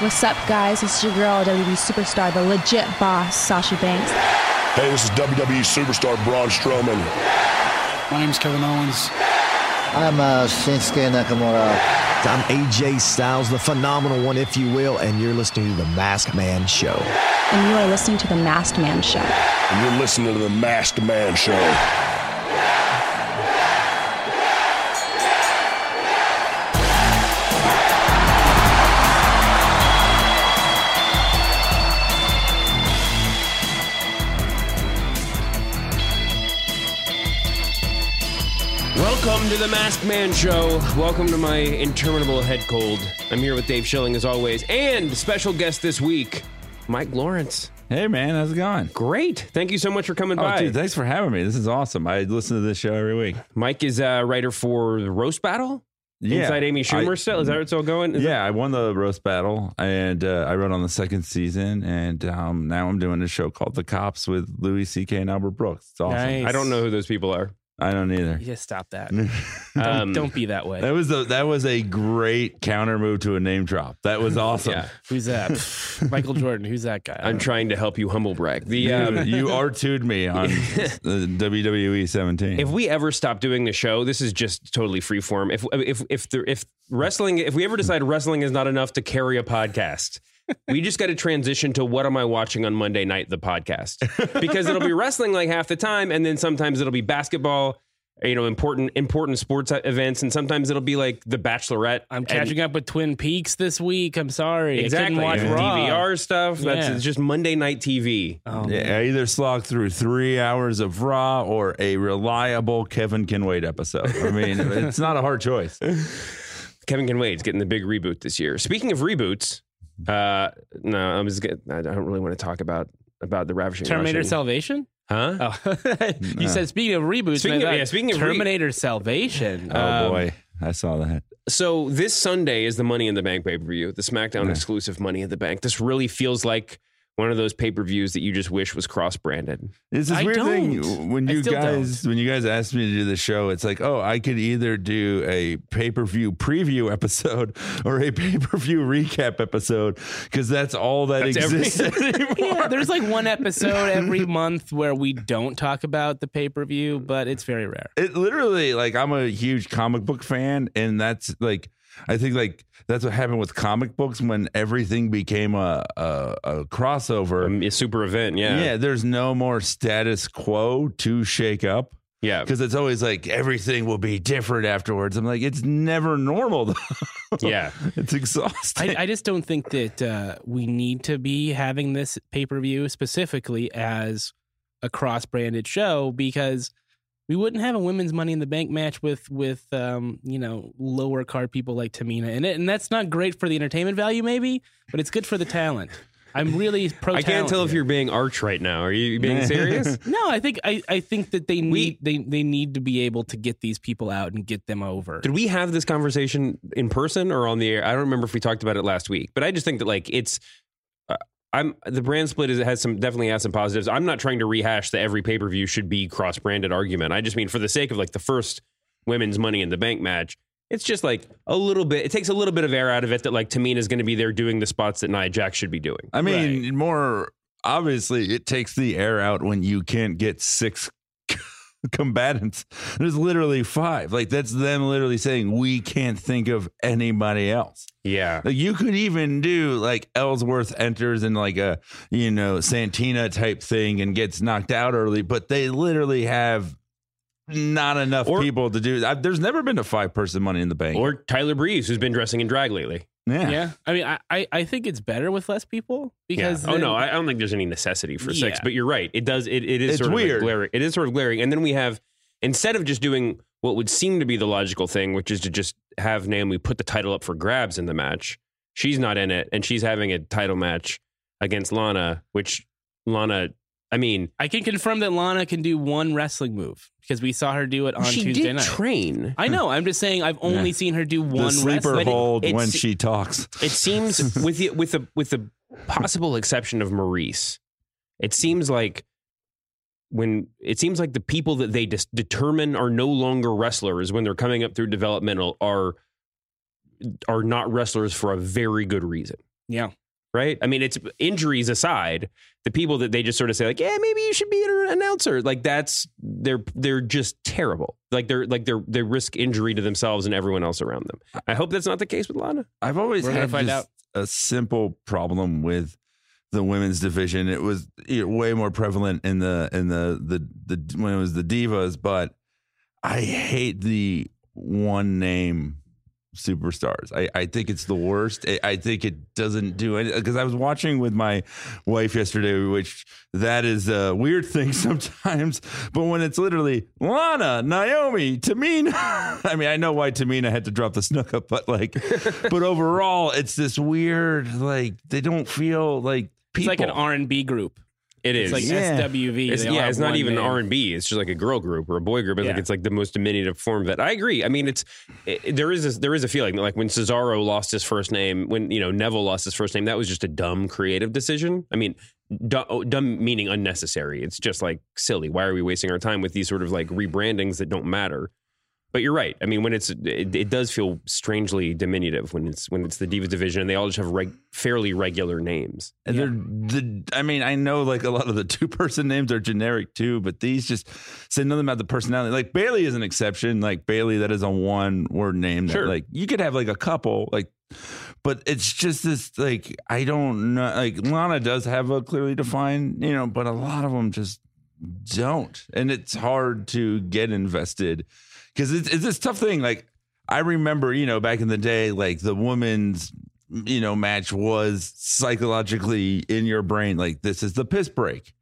What's up, guys? This is your girl, WWE superstar, the legit boss, Sasha Banks. Hey, this is WWE superstar Braun Strowman. My name's Kevin Owens. I'm uh, Shinsuke Nakamura. I'm AJ Styles, the phenomenal one, if you will, and you're listening to The Masked Man Show. And you are listening to The Masked Man Show. And you're listening to the Masked Man Show. Welcome to the Masked Man Show. Welcome to my interminable head cold. I'm here with Dave Schilling as always, and special guest this week, Mike Lawrence. Hey man, how's it going? Great. Thank you so much for coming Oh, by. dude, thanks for having me. This is awesome. I listen to this show every week. Mike is a writer for the Roast Battle. Yeah, Inside Amy Schumer I- still. Is that where it's all going? Is yeah, I won the roast battle, and uh, I wrote on the second season, and um, now I'm doing a show called The Cops with Louis C.K. and Albert Brooks. It's awesome. that- I don't know who those people are. I don't either. Yeah, stop that. Um, don't, don't be that way. That was a, that was a great counter move to a name drop. That was awesome. Yeah. Who's that? Michael Jordan. Who's that guy? I I'm don't trying to help you humble brag. The You, um, you R2'd me on the WWE 17. if we ever stop doing the show, this is just totally freeform. If if if the, if wrestling, if we ever decide wrestling is not enough to carry a podcast, we just got to transition to what am I watching on Monday night, the podcast, because it'll be wrestling like half the time, and then sometimes it'll be basketball. You know, important important sports events, and sometimes it'll be like The Bachelorette. I'm and- catching up with Twin Peaks this week. I'm sorry. Exactly, I couldn't watch Raw. DVR stuff. That's Yeah. it's just Monday night TV. Oh, Yeah, I either slog through three hours of Raw or a reliable Kevin Can Wait episode. I mean, it's not a hard choice. Kevin Can Wait's getting the big reboot this year. Speaking of reboots, uh, no, I'm just get, I don't really want to talk about about the ravishing Terminator Russian. Salvation? huh? Oh, you said speaking of reboots. Speaking of- yeah, speaking of re- Terminator Salvation. Oh Um, boy, I saw that. So this Sunday is the Money in the Bank pay per view, the SmackDown Yeah. exclusive Money in the Bank. This really feels like one of those pay per views that you just wish was cross branded. It's this I weird thing don't. when I you still guys when you guys asked me to do the show. It's like, oh, I could either do a pay per view preview episode or a pay per view recap episode because that's all that That's every- exists anymore. yeah, there's like one episode every month where we don't talk about the pay per view, but it's very rare. it literally like I'm a huge comic book fan, and that's like I think like that's what happened with comic books when everything became a a, a crossover. Um, a super event, yeah, yeah, there's no more status quo to shake up. yeah. because it's always like everything will be different afterwards. I'm like, it's never normal. Yeah. it's exhausting. I, I just don't think that uh, we need to be having this pay per view specifically as a cross branded show because we wouldn't have a women's Money in the Bank match with with um, you know lower card people like Tamina in it, and that's not great for the entertainment value, maybe, but it's good for the talent. I'm really pro. I can't talent tell if you're being arch right now. Are you being serious? No, I think I, I think that they need they they need to be able to get these people out and get them over. Did we have this conversation in person or on the air? I don't remember if we talked about it last week, but I just think that like it's. I'm the brand split is has some definitely has some positives. I'm not trying to rehash the every pay per view should be cross branded argument. I just mean for the sake of like the first women's Money in the Bank match, it's just like a little bit. It takes a little bit of air out of it that like Tamina's going to be there doing the spots that Nia Jax should be doing. I mean, more obviously, it takes the air out when you can't get six combatants. There's literally five. Like that's them literally saying we can't think of anybody else. Yeah, Like you could even do like Ellsworth enters in like a you know Santina type thing and gets knocked out early, but they literally have not enough Or- people to do. I, there's never been a five person Money in the Bank. or Tyler Breeze who's been dressing in drag lately. Yeah. yeah, I mean, I, I I think it's better with less people because yeah. oh then- no, I I don't think there's any necessity for six. Yeah. But you're right. It does. It, it is It's sort of weird. glaring. It is sort of glaring. And then we have instead of just doing what would seem to be the logical thing, which is to just have Naomi put the title up for grabs in the match. She's not in it, and she's having a title match against Lana, which Lana. I mean, I can confirm that Lana can do one wrestling move because we saw her do it on she Tuesday did night. train. I know. I'm just saying. I've only Yeah. seen her do The one sleeper wrestling. hold it- when it's- she talks. It seems with the with the with the possible exception of Maurice, it seems like when it seems like the people that they dis- determine are no longer wrestlers when they're coming up through developmental are are not wrestlers for a very good reason. Yeah. Right? I mean, it's injuries aside, the people that they just sort of say like, yeah, maybe you should be an announcer. Like that's they're they're just terrible. Like they're like they're they risk injury to themselves and everyone else around them. I hope that's not the case with Lana. I've always We're had find just a simple problem with the women's division. It was you know, way more prevalent in the in the, the the when it was the divas, but I hate the one name superstars. I, I think it's the worst. I, I think it doesn't do anything because I was watching with my wife yesterday, which that is a weird thing sometimes. But when it's literally Lana, Naomi, Tamina, I mean, I know why Tamina had to drop the snook up, but like, but overall, it's this weird, like, they don't feel like people. It's like an R and B group. It is. It's like Yeah. SWV. It's, yeah, it's not even. R and B. It's just like a girl group or a boy group. It's like it's like the most diminutive form of that. I agree. I mean, it's it, there is a, there is a feeling that like when Cesaro lost his first name, when you know Neville lost his first name, that was just a dumb creative decision. I mean, dumb, oh, dumb meaning unnecessary. It's just like silly. Why are we wasting our time with these sort of like rebrandings that don't matter? But you're right. I mean, when it's it, it mm-hmm. does feel strangely diminutive when it's when it's the Divas division and they all just have reg, fairly regular names. And they're the. I mean, I know like a lot of the two person names are generic too, but these just say nothing about the personality. Like Bayley is an exception. Like Bayley, that is a one word name. That, Sure. Like you could have like a couple, like, but it's just this like I don't know. Like Lana does have a clearly defined, you know, but a lot of them just don't, and it's hard to get invested because it's it's this tough thing. Like I remember, you know, back in the day, like the women's, you know, match was psychologically in your brain, like this is the piss break.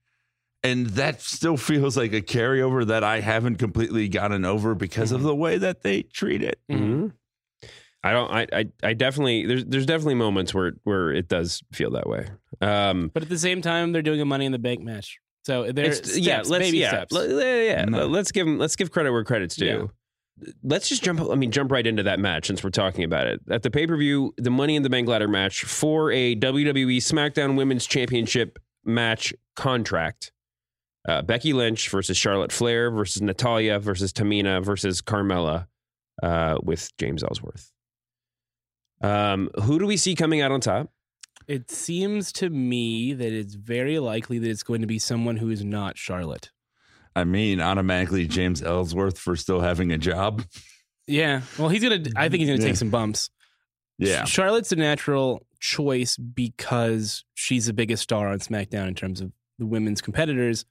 And that still feels like a carryover that I haven't completely gotten over because of the way that they treat it. Mm-hmm. I don't. I, I. I definitely. There's. There's definitely moments where where it does feel that way. Um. But at the same time, they're doing a Money in the Bank match. So there's it's- yeah. Let's. baby yeah. steps. le- yeah. yeah. No. Let's give them. Let's give credit where credit's due. Let's just jump. I mean, jump right into that match since we're talking about it. At the pay per view, the Money in the Bank ladder match for a WWE SmackDown Women's Championship match contract. Uh, Becky Lynch versus Charlotte Flair versus Natalya versus Tamina versus Carmella uh, with James Ellsworth. Um, who do we see coming out on top? It seems to me that it's very likely that it's going to be someone who is not Charlotte. I mean, automatically James Ellsworth for still having a job. Yeah. Well, he's gonna. I think he's gonna Yeah. take some bumps. Yeah. Charlotte's a natural choice because she's the biggest star on SmackDown in terms of the women's competitors,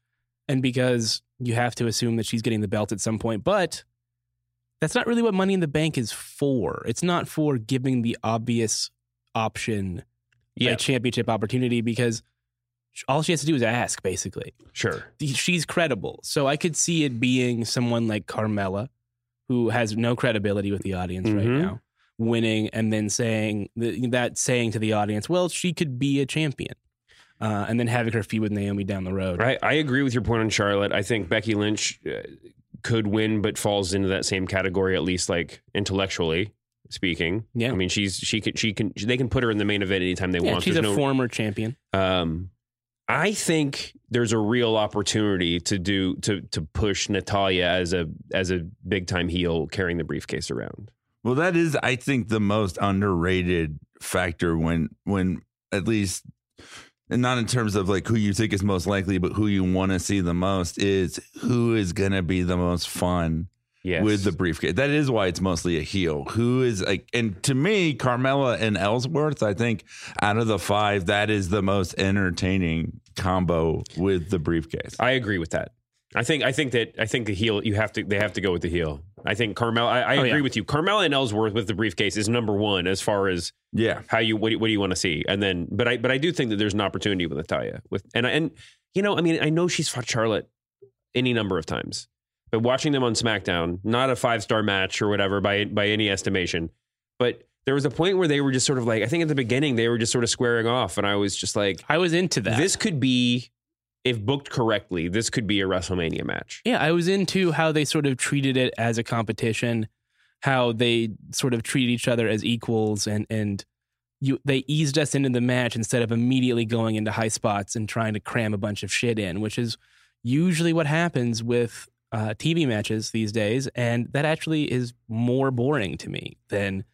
and because you have to assume that she's getting the belt at some point. But that's not really what Money in the Bank is for. It's not for giving the obvious option a championship opportunity because all she has to do is ask, basically. sure. She's credible. So I could see it being someone like Carmella, who has no credibility with the audience right Mhm. now, winning and then saying that saying to the audience, well, she could be a champion. Uh, and then having her feud with Naomi down the road. I, I agree with your point on Charlotte. I think Becky Lynch uh, could win, but falls into that same category, at least like intellectually speaking. Yeah. I mean, she's she can she can they can put her in the main event anytime they Yeah, want. she's a There's no- former champion. Um, I think there's a real opportunity to do to to push Natalya as a as a big time heel carrying the briefcase around. Well, that is, I think, the most underrated factor when, when at least, and not in terms of like who you think is most likely, but who you want to see the most is who is going to be the most fun Yes. with the briefcase. That is why it's mostly a heel. Who is like, and to me, Carmella and Ellsworth, I think out of the five, that is the most entertaining combo with the briefcase. I agree with that. I think I think that I think the heel you have to they have to go with the heel. I think Carmel. I, I Oh, agree yeah. with you. Carmella and Ellsworth with the briefcase is number one as far as Yeah. how you what do, what do you want to see and then but i but i do think that there's an opportunity with natalya with and and you know i mean i know she's fought charlotte any number of times but watching them on smackdown not a five star match or whatever by by any estimation but there was a point where they were just sort of like i think at the beginning they were just sort of squaring off and i was just like I was into that. this could be if booked correctly this could be a wrestlemania match Yeah, I was into how they sort of treated it as a competition, how they sort of treat each other as equals, and and you they eased us into the match instead of immediately going into high spots and trying to cram a bunch of shit in, which is usually what happens with uh, TV matches these days, and that actually is more boring to me than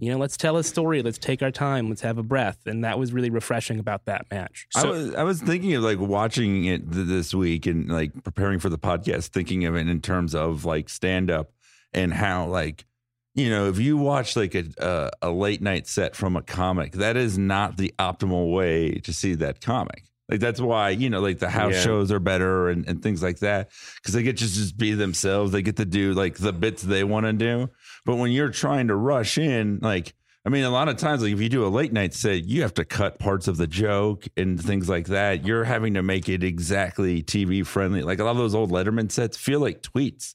you know, let's tell a story. Let's take our time. Let's have a breath. And that was really refreshing about that match. I was I was thinking of like watching it th- this week and like preparing for the podcast, thinking of it in terms of like stand up and how like you know if you watch like a, a a late night set from a comic, that is not the optimal way to see that comic. Like that's why you know like the house Yeah. shows are better and, and things like that because they get to just be themselves. They get to do like the bits they want to do. But when you're trying to rush in, like I mean, a lot of times, like if you do a late night set, you have to cut parts of the joke and things like that. You're having to make it exactly TV friendly. Like a lot of those old Letterman sets feel like tweets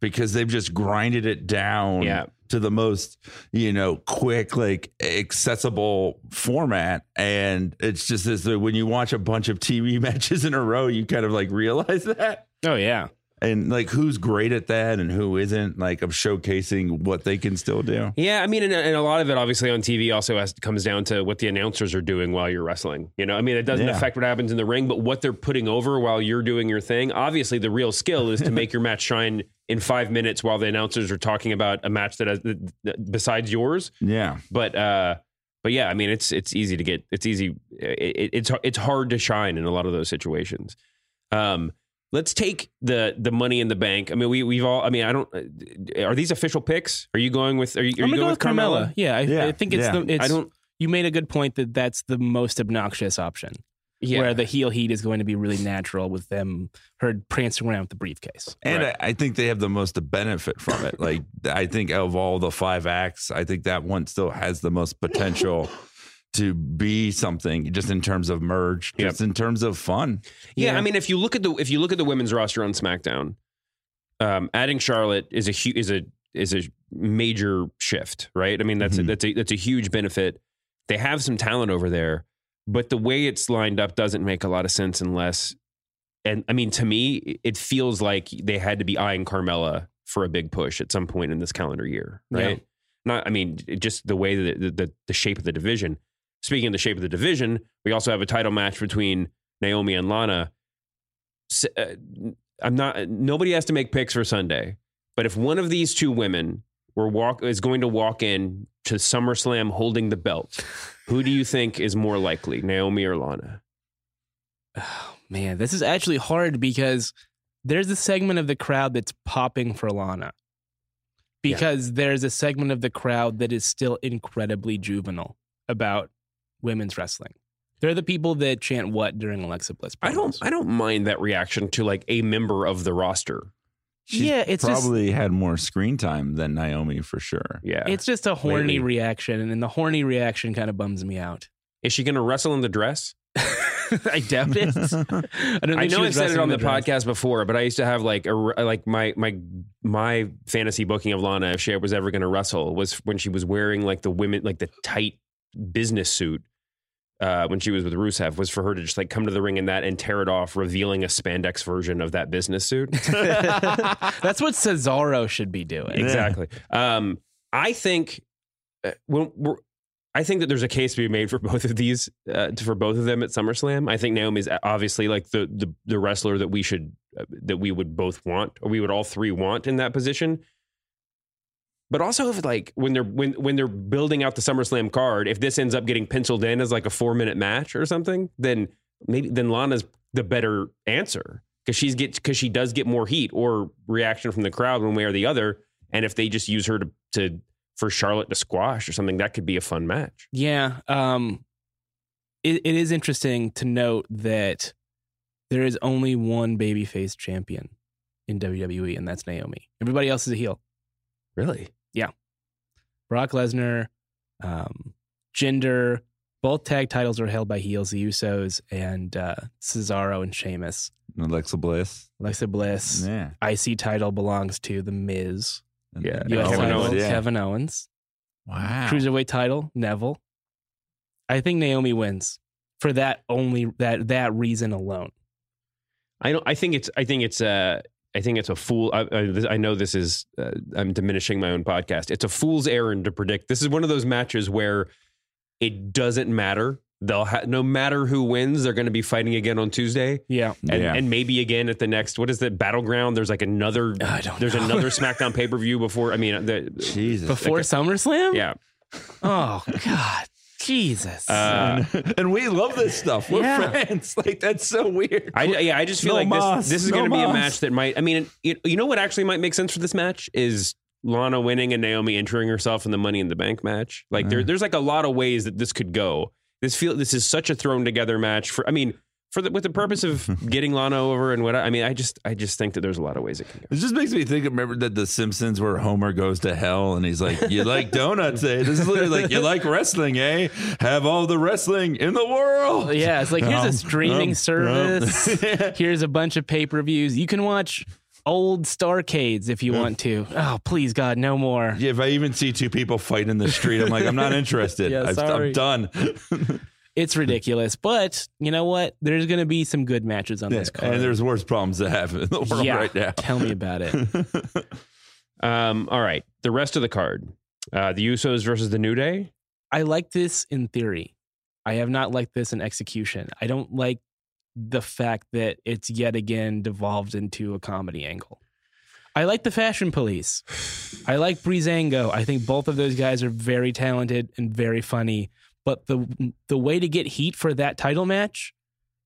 because they've just grinded it down Yeah. To the most, you know, quick, like accessible format. And it's just this when you watch a bunch of TV matches in a row, you kind of like realize that Oh, yeah. And like who's great at that and who isn't like of showcasing what they can still do Yeah, I mean, and, and a lot of it obviously on TV also has, comes down to what the announcers are doing while you're wrestling. You know, I mean, it doesn't Yeah. affect what happens in the ring, but what they're putting over while you're doing your thing. Obviously, the real skill is to make your match shine in five minutes while the announcers are talking about a match that has besides yours. yeah But uh, but yeah, I mean, it's it's easy to get. It's easy. It, it's it's hard to shine in a lot of those situations. Um, let's take the the money in the bank. I mean, we we've all. I mean, I don't. Uh, are these official picks? Are you going with? Are you, are you gonna go with with Carmella. Carmella? Yeah, I, Yeah, I think it's yeah. the. It's, I don't. You made a good point that that's the most obnoxious option. Yeah. Where the heel heat is going to be really natural with them her prancing around with the briefcase. and Right. I, I think they have the most to benefit from it like i think of all the five acts i think that one still has the most potential to be something just in terms of merge Yep. just in terms of fun Yeah, Yeah. I mean, if you look at the if you look at the women's roster on SmackDown, um, adding Charlotte is a hu- is a is a major shift, right? I mean, that's a, Mhm. that's a that's a huge benefit. They have some talent over there, but the way it's lined up doesn't make a lot of sense unless. And I mean, to me, it feels like they had to be eyeing Carmella for a big push at some point in this calendar year, right? Not, I mean, just the way that the, the the shape of the division. Speaking of the shape of the division, we also have a title match between Naomi and Lana. Uh, I'm not. Nobody has to make picks for Sunday, but if one of these two women were walk is going to walk in to SummerSlam holding the belt, who do you think is more likely, Naomi or Lana? Oh, man, this is actually hard because there's a segment of the crowd that's popping for Lana. Because there's a segment of the crowd that is still incredibly juvenile about women's wrestling. They're the people that chant what during Alexa Bliss. I don't. I don't mind that reaction to like a member of the roster. She's Yeah, it's just- probably had more screen time than naomi for sure Yeah, It's just a horny Lately. reaction, and the horny reaction kind of bums me out. is she going to wrestle in the dress? I doubt it. I don't think I know I said it on the dress. podcast before, but I used to have like a like my my my fantasy booking of Lana if she was ever going to wrestle was when she was wearing like the women like the tight business suit uh, when she was with Rusev was for her to just like come to the ring in that and tear it off, revealing a spandex version of that business suit. That's what Cesaro should be doing. exactly. Um, I think uh, when we're, I think that there's a case to be made for both of these, uh, for both of them at SummerSlam. I think Naomi's obviously like the the, the wrestler that we should uh, that we would both want, or we would all three want in that position. But also, if like when they're when when they're building out the SummerSlam card, if this ends up getting penciled in as like a four minute match or something, then maybe then Lana's the better answer because she's get because she does get more heat or reaction from the crowd one way or the other. And if they just use her to to for Charlotte to squash or something, that could be a fun match. Yeah. Um, it, it is interesting to note that there is only one babyface champion in WWE, and that's Naomi. Everybody else is a heel. Really? Yeah. Brock Lesnar, um, Jinder, both tag titles are held by heels, the Usos, and uh, Cesaro and Sheamus. alexa bliss Alexa Bliss. yeah IC title belongs to The Miz. Yeah. US Kevin title, Owens, yeah. Kevin Owens. wow Cruiserweight title, Neville. I think Naomi wins for that only that that reason alone. I don't. I think it's. I think it's. Uh, I think it's a fool. I, I, I know this is. Uh, I'm diminishing my own podcast. It's a fool's errand to predict. This is one of those matches where it doesn't matter. They'll ha- no matter who wins, they're going to be fighting again on Tuesday, Yeah. and, Yeah. and maybe again at the next. What is the battleground? There's like another. I don't There's know. another SmackDown pay per view before. I mean, the, jesus Before SummerSlam? yeah. Oh God, Jesus. Uh, and, and we love this stuff. We're Yeah. fans. Like that's so weird. I, yeah, I just feel No like mas, this, this is no going to be a match that might. I mean, you, you know what actually might make sense for this match is Lana winning and Naomi entering herself in the Money in the Bank match. Like there, there's like a lot of ways that this could go. This feel this is such a thrown together match for. I mean, for the, with the purpose of getting Lana over and what I, I mean, I just I just think that there's a lot of ways it can go. It just makes me think. Remember that The Simpsons, where Homer goes to hell and he's like, "You like donuts, eh?" This is literally like, "You like wrestling, eh? Have all the wrestling in the world." yeah, it's like here's Um, a streaming um, service. um. here's a bunch of pay per views. You can watch old Starcades if you want to. Oh, please God, no more. Yeah, if I even see two people fight in the street, I'm like, I'm not interested. Yeah, I've, sorry. I'm done. It's ridiculous, but you know what? There's going to be some good matches on this card. and there's worse problems to have in the world yeah, right now. tell me about it. Um, all right, the rest of the card, uh, the Usos versus the New Day. I like this in theory. I have not liked this in execution. I don't like the fact that it's yet again devolved into a comedy angle. I like the Fashion Police. I like Breezango. I think both of those guys are very talented and very funny. But the the way to get heat for that title match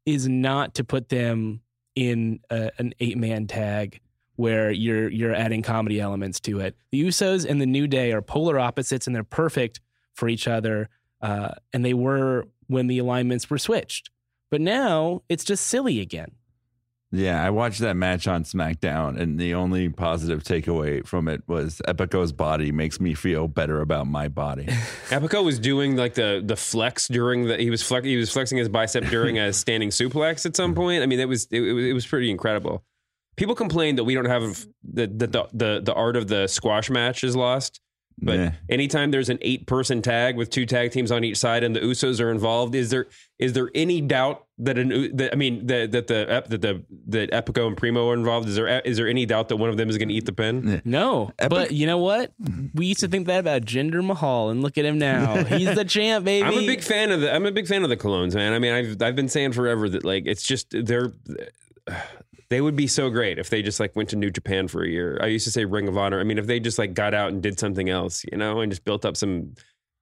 is not to put them in a, an eight man tag where you're you're adding comedy elements to it. The Usos and the New Day are polar opposites, and they're perfect for each other. Uh, and they were when the alignments were switched. But now it's just silly again. Yeah, I watched that match on SmackDown, and the only positive takeaway from it was Epico's body makes me feel better about my body. Epico was doing like the the flex during the he was flex, he was flexing his bicep during a standing suplex at some mm-hmm. point. I mean, it was it, it was it was pretty incredible. People complain that we don't have the the the, the art of the squash match is lost. But Yeah. anytime there's an eight person tag with two tag teams on each side and the Usos are involved, is there is there any doubt that an that I mean that that the that the that Epico and Primo are involved? Is there is there any doubt that one of them is going to eat the pin? No, Epic- but you know what? We used to think that about Jinder Mahal, and look at him now. He's the champ, baby. I'm a big fan of the I'm a big fan of the Colóns, man. I mean, I've I've been saying forever that like it's just they're they would be so great if they just like went to New Japan for a year. I used to say Ring of Honor. I mean, if they just like got out and did something else, you know, and just built up some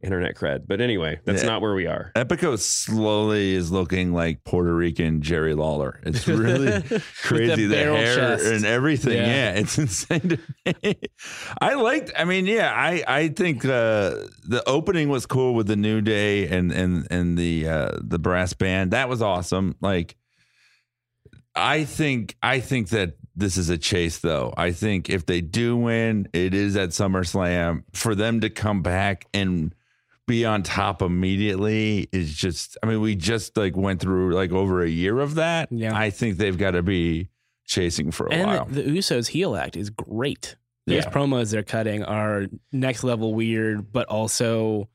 internet cred. But anyway, that's Yeah. not where we are. Epico slowly is looking like Puerto Rican Jerry Lawler. It's really crazy. the barrel hair chest. and everything. Yeah. Yeah, it's insane. To me. I liked. I mean, yeah, I I think uh, the opening was cool with the New Day and and and the uh, the brass band. That was awesome. Like, I think I think that this is a chase, though. I think if they do win, it is at SummerSlam. For them to come back and be on top immediately is just I mean, we just like went through like over a year of that. Yeah. I think they've got to be chasing for a and while. the, the Usos heel act is great. Those Yeah. promos they're cutting are next level weird, but also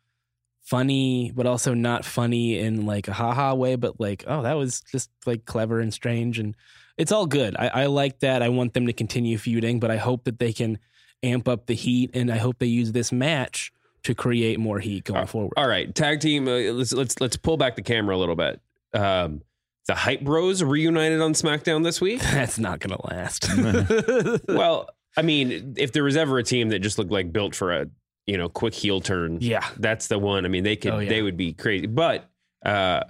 funny, but also not funny in like a haha way, but like, oh, that was just like clever and strange. And it's all good. I, I like that. I want them to continue feuding, but I hope that they can amp up the heat and I hope they use this match to create more heat going forward. All right, tag team. Uh, let's let's let's pull back the camera a little bit. Um, the Hype Bros reunited on SmackDown this week. That's not going to last. well, I mean, if there was ever a team that just looked like built for a you know quick heel turn, yeah. that's the one. I mean, they could Oh, yeah. they would be crazy. But uh,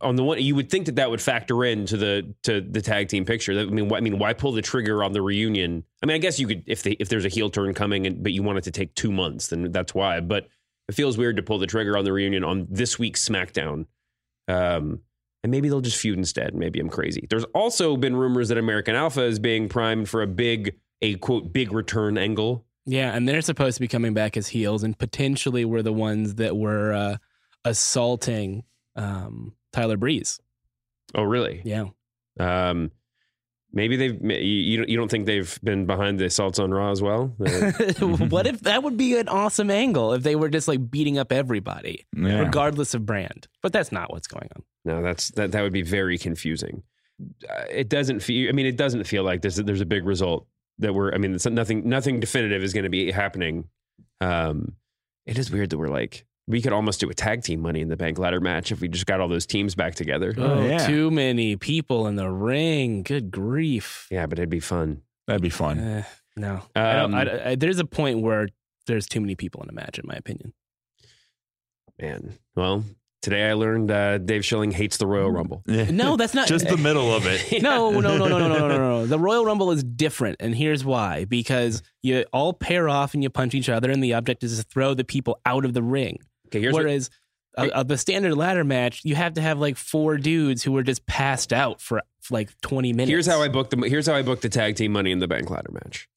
on the one, you would think that that would factor into the to the tag team picture. I mean, why, I mean, why pull the trigger on the reunion? I mean, I guess you could if they if there's a heel turn coming, and but you want it to take two months, then that's why. But it feels weird to pull the trigger on the reunion on this week's SmackDown. Um, and maybe they'll just feud instead. Maybe I'm crazy. There's also been rumors that American Alpha is being primed for a big, a quote, big return angle. Yeah, and they're supposed to be coming back as heels, and potentially were the ones that were uh, assaulting um, Tyler Breeze. Oh, really? Yeah, Um, maybe they've. You, you don't- think they've been behind the assaults on Raw as well? What if that would be an awesome angle if they were just like beating up everybody, Yeah. regardless of brand? But that's not what's going on. no, that's that. That would be very confusing. Uh, it doesn't feel. I mean, it doesn't feel like there's there's a big result that we're. I mean, it's nothing. Nothing definitive is going to be happening. Um, it is weird that we're like we could almost do a tag team Money in the Bank ladder match if we just got all those teams back together. Oh, yeah. too many people in the ring. Good grief. Yeah, but it'd be fun. That'd be fun. Eh, no, I don't, Um, I, I, there's a point where there's too many people in a match, in my opinion. Man, well, today I learned uh, Dave Schilling hates the Royal Rumble. No, that's not just the middle of it. no, no, no, no, no, no, no, no, no. The Royal Rumble is different, and here's why: because you all pair off and you punch each other, and the object is to throw the people out of the ring. Okay, here's what- Whereas uh, uh, the standard ladder match, you have to have like four dudes who were just passed out for, for like 20 minutes. Here's how I booked the here's how I booked the tag team money in the bank ladder match.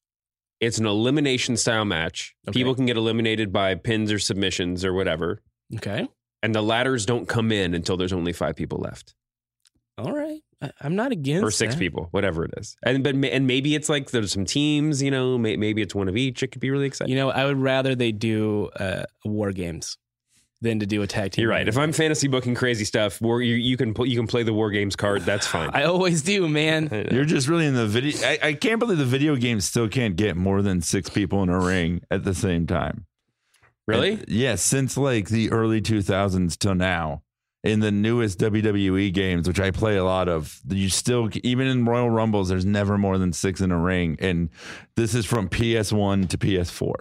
It's an elimination style match. Okay. People can get eliminated by pins or submissions or whatever. Okay. And the ladders don't come in until there's only five people left. All right. I, I'm not against or six that. people, whatever it is. And but and maybe it's like there's some teams, you know, may, maybe it's one of each. It could be really exciting. You know, I would rather they do uh, war games than to do a tag team. You're right. If I'm fantasy booking crazy stuff, war, you, you can pl- you can play the war games card. That's fine. I always do, man. You're just really in the video. I, I can't believe the video game still can't get more than six people in a ring at the same time. Really? Yes, yeah, since like the early 2000s till now. In the newest WWE games, which I play a lot of, you still even in Royal Rumbles, there's never more than six in a ring, and this is from PS1 to PS4.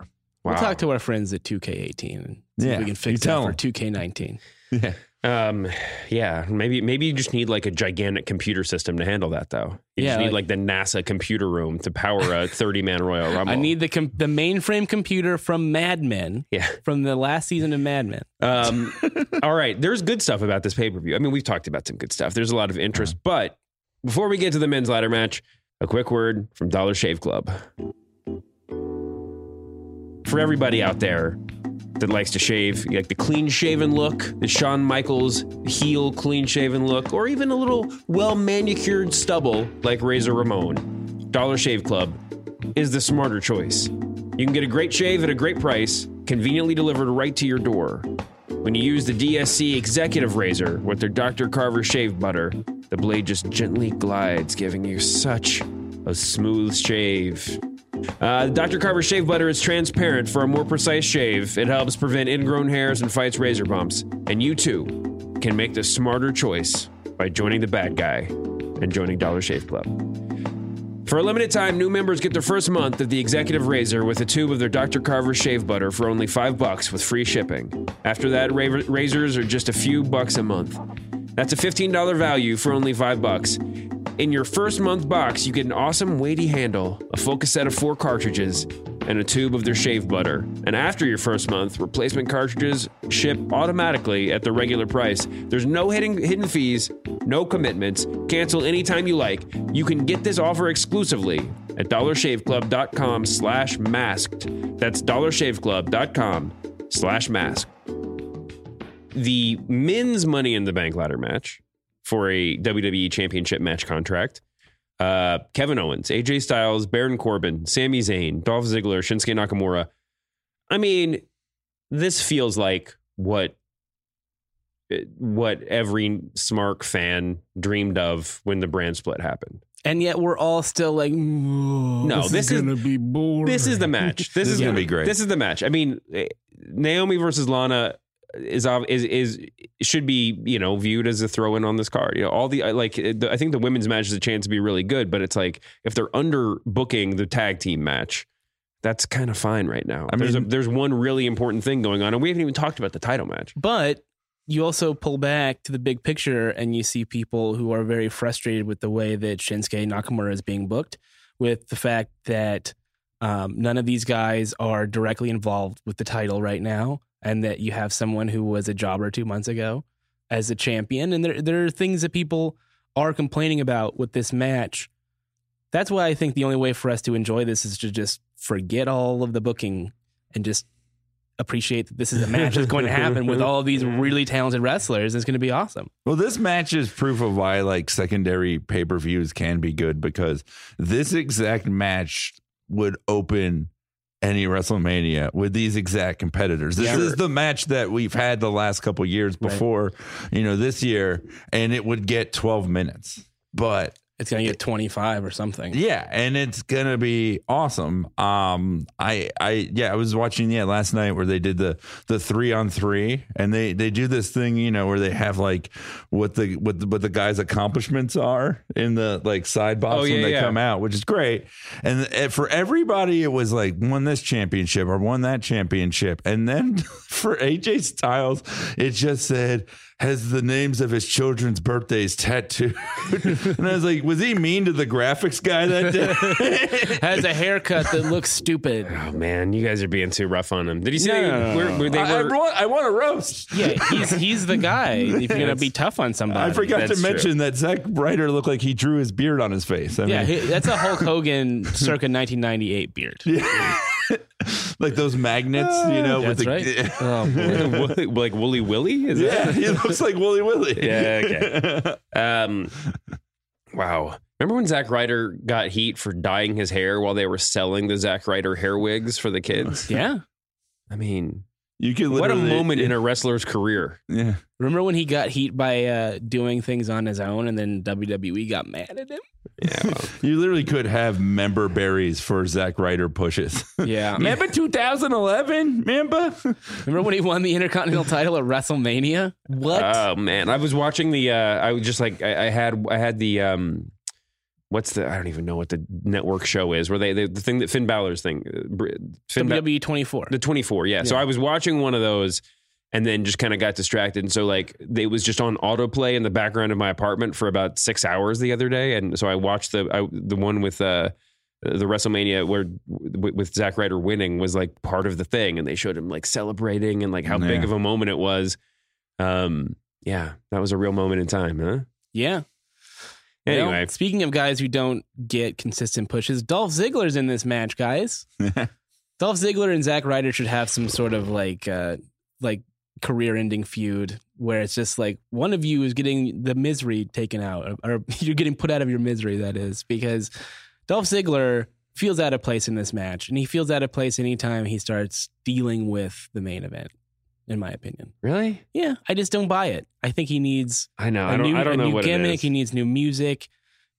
We'll talk to our friends at 2K18 and see Yeah, if we can fix tell that for 'em. 2K19. Yeah, Um, yeah, maybe maybe you just need like a gigantic computer system to handle that, though. You Yeah, just need like- like the NASA computer room to power a 30 man Royal Rumble. I need the com- the mainframe computer from Mad Men, yeah. from the last season of Mad Men. Um, all right, there's good stuff about this pay per view. I mean, we've talked about some good stuff. There's a lot of interest, but before we get to the men's ladder match, a quick word from Dollar Shave Club. For everybody out there that likes to shave, like the clean shaven look, the Shawn Michaels heel clean shaven look, or even a little well manicured stubble like Razor Ramon, Dollar Shave Club is the smarter choice. You can get a great shave at a great price, conveniently delivered right to your door. When you use the DSC Executive Razor with their Dr. Carver shave butter, the blade just gently glides, giving you such a smooth shave. Uh, Dr. Carver shave butter is transparent for a more precise shave. It helps prevent ingrown hairs and fights razor bumps. And you too can make the smarter choice by joining the bad guy and joining Dollar Shave Club. For a limited time, new members get their first month of the Executive Razor with a tube of their Dr. Carver shave butter for only five bucks with free shipping. After that, razors are just a few bucks a month. That's a $15 value for only five bucks. In your first month box, you get an awesome weighty handle, a focus set of four cartridges, and a tube of their shave butter. And after your first month, replacement cartridges ship automatically at the regular price. There's no hidden hidden fees, no commitments. Cancel anytime you like. You can get this offer exclusively at dollarshaveclub.com slash masked. That's dollarshaveclub.com slash masked. The men's Money in the Bank ladder match for a WWE Championship match contract. Uh, Kevin Owens, AJ Styles, Baron Corbin, Sami Zayn, Dolph Ziggler, Shinsuke Nakamura. I mean, this feels like what what every Smark fan dreamed of when the brand split happened. And yet we're all still like, no, No, this is- gonna be boring. This is the match. This, This is is gonna be great. This is the match. I mean, eh, Naomi versus Lana is is is should be you know viewed as a throw in on this card. You know, all the like eh, the, I think the women's match is a chance to be really good, but it's like if they're under booking the tag team match. That's kind of fine right now. I there's a, mean- there's one really important thing going on, and we haven't even talked about the title match. But you also pull back to the big picture and you see people who are very frustrated with the way that Shinsuke Nakamura is being booked, with the fact that um, none of these guys are directly involved with the title right now, and that you have someone who was a jobber two months ago as a champion. And there, there are things that people are complaining about with this match. That's why I think the only way for us to enjoy this is to just forget all of the booking and just appreciate that this is a match that's going to happen with all these really talented wrestlers. It's going to be awesome. Well, this match is proof of why like secondary pay per views can be good because this exact match would open any WrestleMania with these exact competitors. This Yeah. is the match that we've had the last couple years before, you know, this year, and it would get 12 minutes. But It's gonna get 25 or something. Yeah, and it's gonna be awesome. Um, I, I, yeah, I was watching yeah last night where they did the the three on three, and they they do this thing, you know, where they have like what the what the, what the guys' accomplishments are in the like side box Oh, when they yeah. come out, which is great. And uh, for everybody, it was like won this championship or won that championship, and then for AJ Styles, it just said has the names of his children's birthdays tattooed. and I was like, was he mean to the graphics guy that day? Has a haircut that looks stupid. Oh man, you guys are being too rough on him. Did you see No, no, no, where, no. where they I, I want, I want a roast. Yeah, he's he's the guy. If you're gonna be tough on somebody, I forgot to that's true. mention that Zack Ryder looked like he drew his beard on his face. I Yeah, mean, he- that's a Hulk Hogan circa 1998 beard. like those magnets, you know, with That's the right. Oh, boy. Woolly- like Wooly Willy? Is yeah, that? he looks like Wooly Willy. Yeah, okay. Um, wow. Remember when Zack Ryder got heat for dyeing his hair while they were selling the Zack Ryder hair wigs for the kids? yeah. I mean, You could what a literally moment in a wrestler's career. yeah. Remember when he got heat by uh, doing things on his own, and then WWE got mad at him? Yeah. You literally could have member berries for Zack Ryder pushes. Yeah. Remember 2011? Remember? Remember when he won the Intercontinental title at WrestleMania? What? Oh man, I was watching the. Uh, I was just like I, I had I had the. Um, what's the? I don't even know what the network show is. Where they, they the thing that Finn Balor's thing. uh, Finn WWE 24. The 24, yeah. So I was watching one of those and then just kind of got distracted. And so, like, it was just on autoplay in the background of my apartment for about six hours the other day. And so I watched the I, the one with uh, the WrestleMania where with Zack Ryder winning was like part of the thing. And they showed him like celebrating and like how big of a moment it was. Um, yeah, that was a real moment in time, huh? yeah. Anyway, speaking of guys who don't get consistent pushes, Dolph Ziggler's in this match, guys. Dolph Ziggler and Zack Ryder should have some sort of like uh like career-ending feud where it's just like one of you is getting the misery taken out, or, or you're getting put out of your misery. That is because Dolph Ziggler feels out of place in this match, and he feels out of place anytime he starts dealing with the main event. In my opinion, really? yeah, I just don't buy it. I think he needs I know. a I don't. new, I don't a know new what gimmick. it is. He needs new music.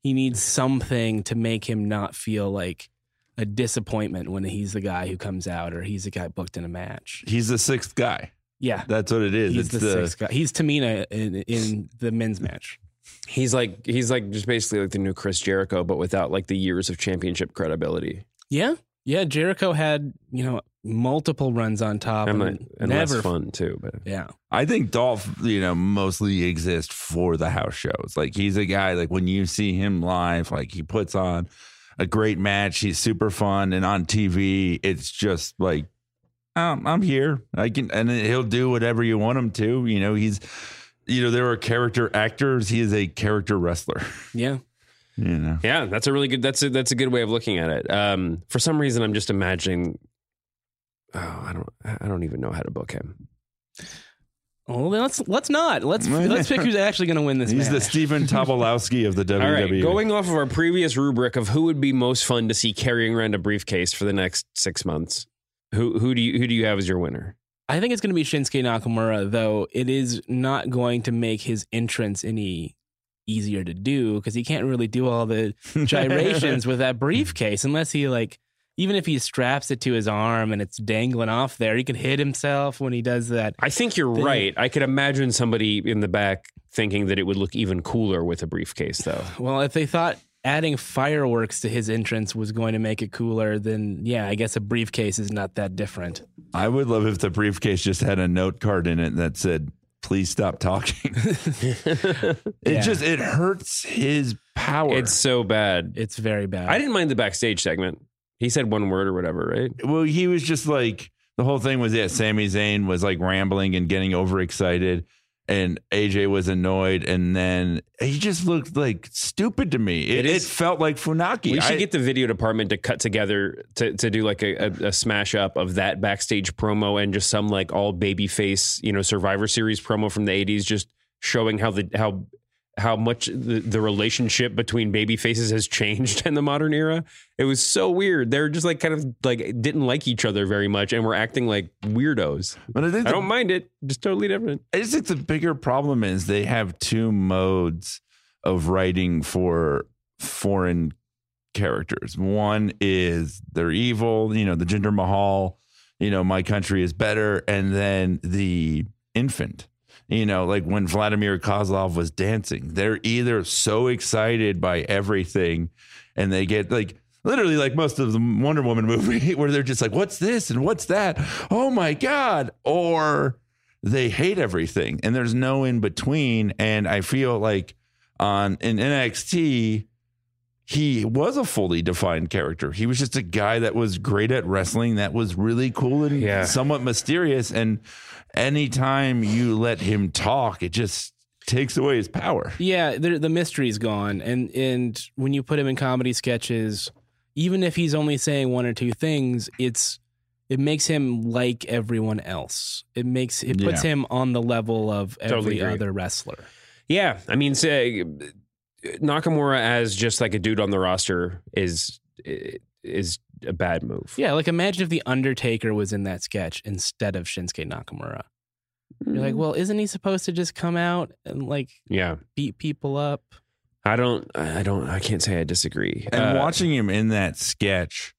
He needs something to make him not feel like a disappointment when he's the guy who comes out or he's the guy booked in a match. He's the sixth guy. Yeah, That's what it is. he's it's the, sixth guy. He's Tamina in, in the men's match. He's like he's like just basically like the new Chris Jericho, but without like the years of championship credibility. Yeah, yeah. Jericho had you know multiple runs on top And, and, and never less fun too. But Yeah, I think Dolph, you know, mostly exists for the house shows. Like he's a guy like when you see him live, like he puts on a great match. He's super fun, and on TV, it's just like um, I'm here. I can, and he'll do whatever you want him to. You know, he's, you know, there are character actors. He is a character wrestler. yeah. You know, yeah, that's a really good. That's a that's a good way of looking at it. Um, for some reason, I'm just imagining. Oh, I don't. I don't even know how to book him. Well, then let's let's not let's let's pick who's actually going to win this. he's the. Stephen Tobolowsky of the WWE. All right, going off of our previous rubric of who would be most fun to see carrying around a briefcase for the next six months. Who who do you who do you have as your winner? I think it's going to be Shinsuke Nakamura, though it is not going to make his entrance any easier to do because he can't really do all the gyrations with that briefcase unless he like even if he straps it to his arm and it's dangling off there, he could hit himself when he does that. I think you're Then- right. I could imagine somebody in the back thinking that it would look even cooler with a briefcase, though. Well, if they thought adding fireworks to his entrance was going to make it cooler, then yeah, I guess a briefcase is not that different. I would love if the briefcase just had a note card in it that said, "Please stop talking." it Yeah. just it hurts his power. It's so bad. It's very bad. I didn't mind the backstage segment. He said one word or whatever, right? well, he was just like the whole thing was yeah. Sami Zayn was like rambling and getting overexcited, and AJ was annoyed, and then he just looked like stupid to me. It, It it, is- felt like Funaki. We should I- get the video department to cut together to, to do like a, a, a smash up of that backstage promo and just some like all baby face, you know, Survivor Series promo from the eighties, just showing how the how how much the, the relationship between baby faces has changed in the modern era. It was so weird. They're just like kind of like didn't like each other very much and were acting like weirdos. but I think I don't mind it. Just totally different. I just think the bigger problem is they have two modes of writing for foreign characters. One is they're evil, you know, the Jinder Mahal, you know, my country is better, and then the infant. You know, like when Vladimir Kozlov was dancing, they're either so excited by everything and they get like literally like most of the Wonder Woman movie where they're just like, what's this and what's that? Oh my God. Or they hate everything and there's no in between. And I feel like on in NXT, he was a fully defined character. He was just a guy that was great at wrestling, that was really cool and Yeah. somewhat mysterious. And anytime you let him talk, it just takes away his power. Yeah, the, the mystery's gone, and and when you put him in comedy sketches, even if he's only saying one or two things, it's it makes him like everyone else. It makes it puts Yeah. him on the level of every Totally other wrestler. Yeah, I mean, say Nakamura as just like a dude on the roster is is a bad move. Yeah, like imagine if the Undertaker was in that sketch instead of Shinsuke Nakamura. You're like, well, isn't he supposed to just come out and like yeah. beat people up? I don't, I don't, I can't say I disagree. And Uh, watching him in that sketch,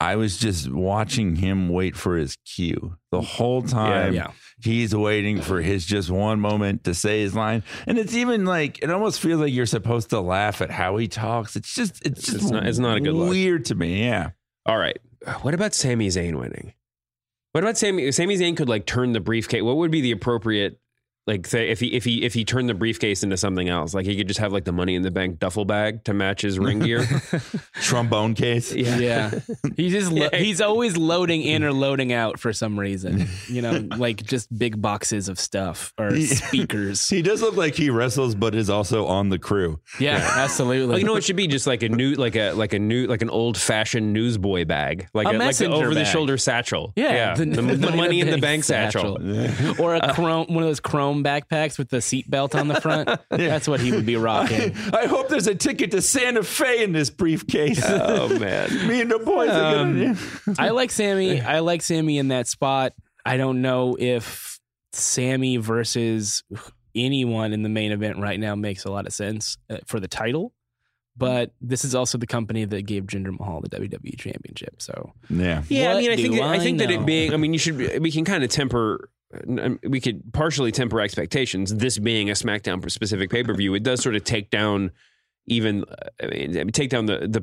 I was just watching him wait for his cue the whole time. yeah. He's waiting for his just one moment to say his line. And it's even like, it almost feels like you're supposed to laugh at how he talks. It's just, it's just It's not- it's not a good look. weird to me. Yeah. All right. What about Sami Zayn winning? What about Sami? Sami Zayn could like turn the briefcase. What would be the appropriate like say if he if he if he turned the briefcase into something else? Like he could just have like the money in the bank duffel bag to match his ring gear. Trombone case. Yeah. He's just lo- Yeah. he's always loading in or loading out for some reason. You know, like just big boxes of stuff or Yeah. speakers. He does look like he wrestles, but is also on the crew. Yeah, absolutely. Oh, you know, it should be just like a new, like a like a new, like an old fashioned newsboy bag, like A a, like the over the shoulder satchel. Yeah, the, the, money in the bank satchel. or a uh, chrome, one of those chrome backpacks with the seat belt on the front. That's what he would be rocking. I hope there's a ticket to Santa Fe in this briefcase. Oh man. Me and the boys are gonna. I like Sammy. I like Sammy in that spot. I don't know if Sammy versus anyone in the main event right now makes a lot of sense uh, for the title. But this is also the company that gave Jinder Mahal the WWE Championship. So Yeah. Yeah, I mean, I think that, I think that it being, I mean, you should, we can kind of temper, we could partially temper expectations. This being a SmackDown specific pay per view, it does sort of take down even, I mean, take down the the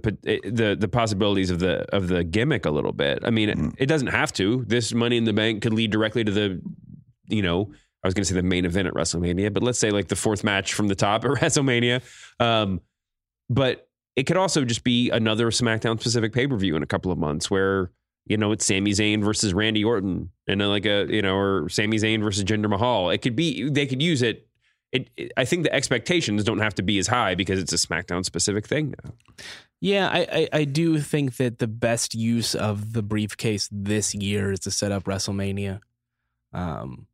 the the possibilities of the of the gimmick a little bit. I mean, it doesn't have to. This Money in the Bank could lead directly to the, you know. I was going to say the main event at WrestleMania, but let's say like the fourth match from the top at WrestleMania. Um, but it could also just be another SmackDown specific pay per view in a couple of months where you know it's Sami Zayn versus Randy Orton and then like a you know or Sami Zayn versus Jinder Mahal. It could be they could use it. It, it- I think the expectations don't have to be as high because it's a SmackDown specific thing now. Yeah, I, I, I do think that the best use of the briefcase this year is to set up WrestleMania. Um,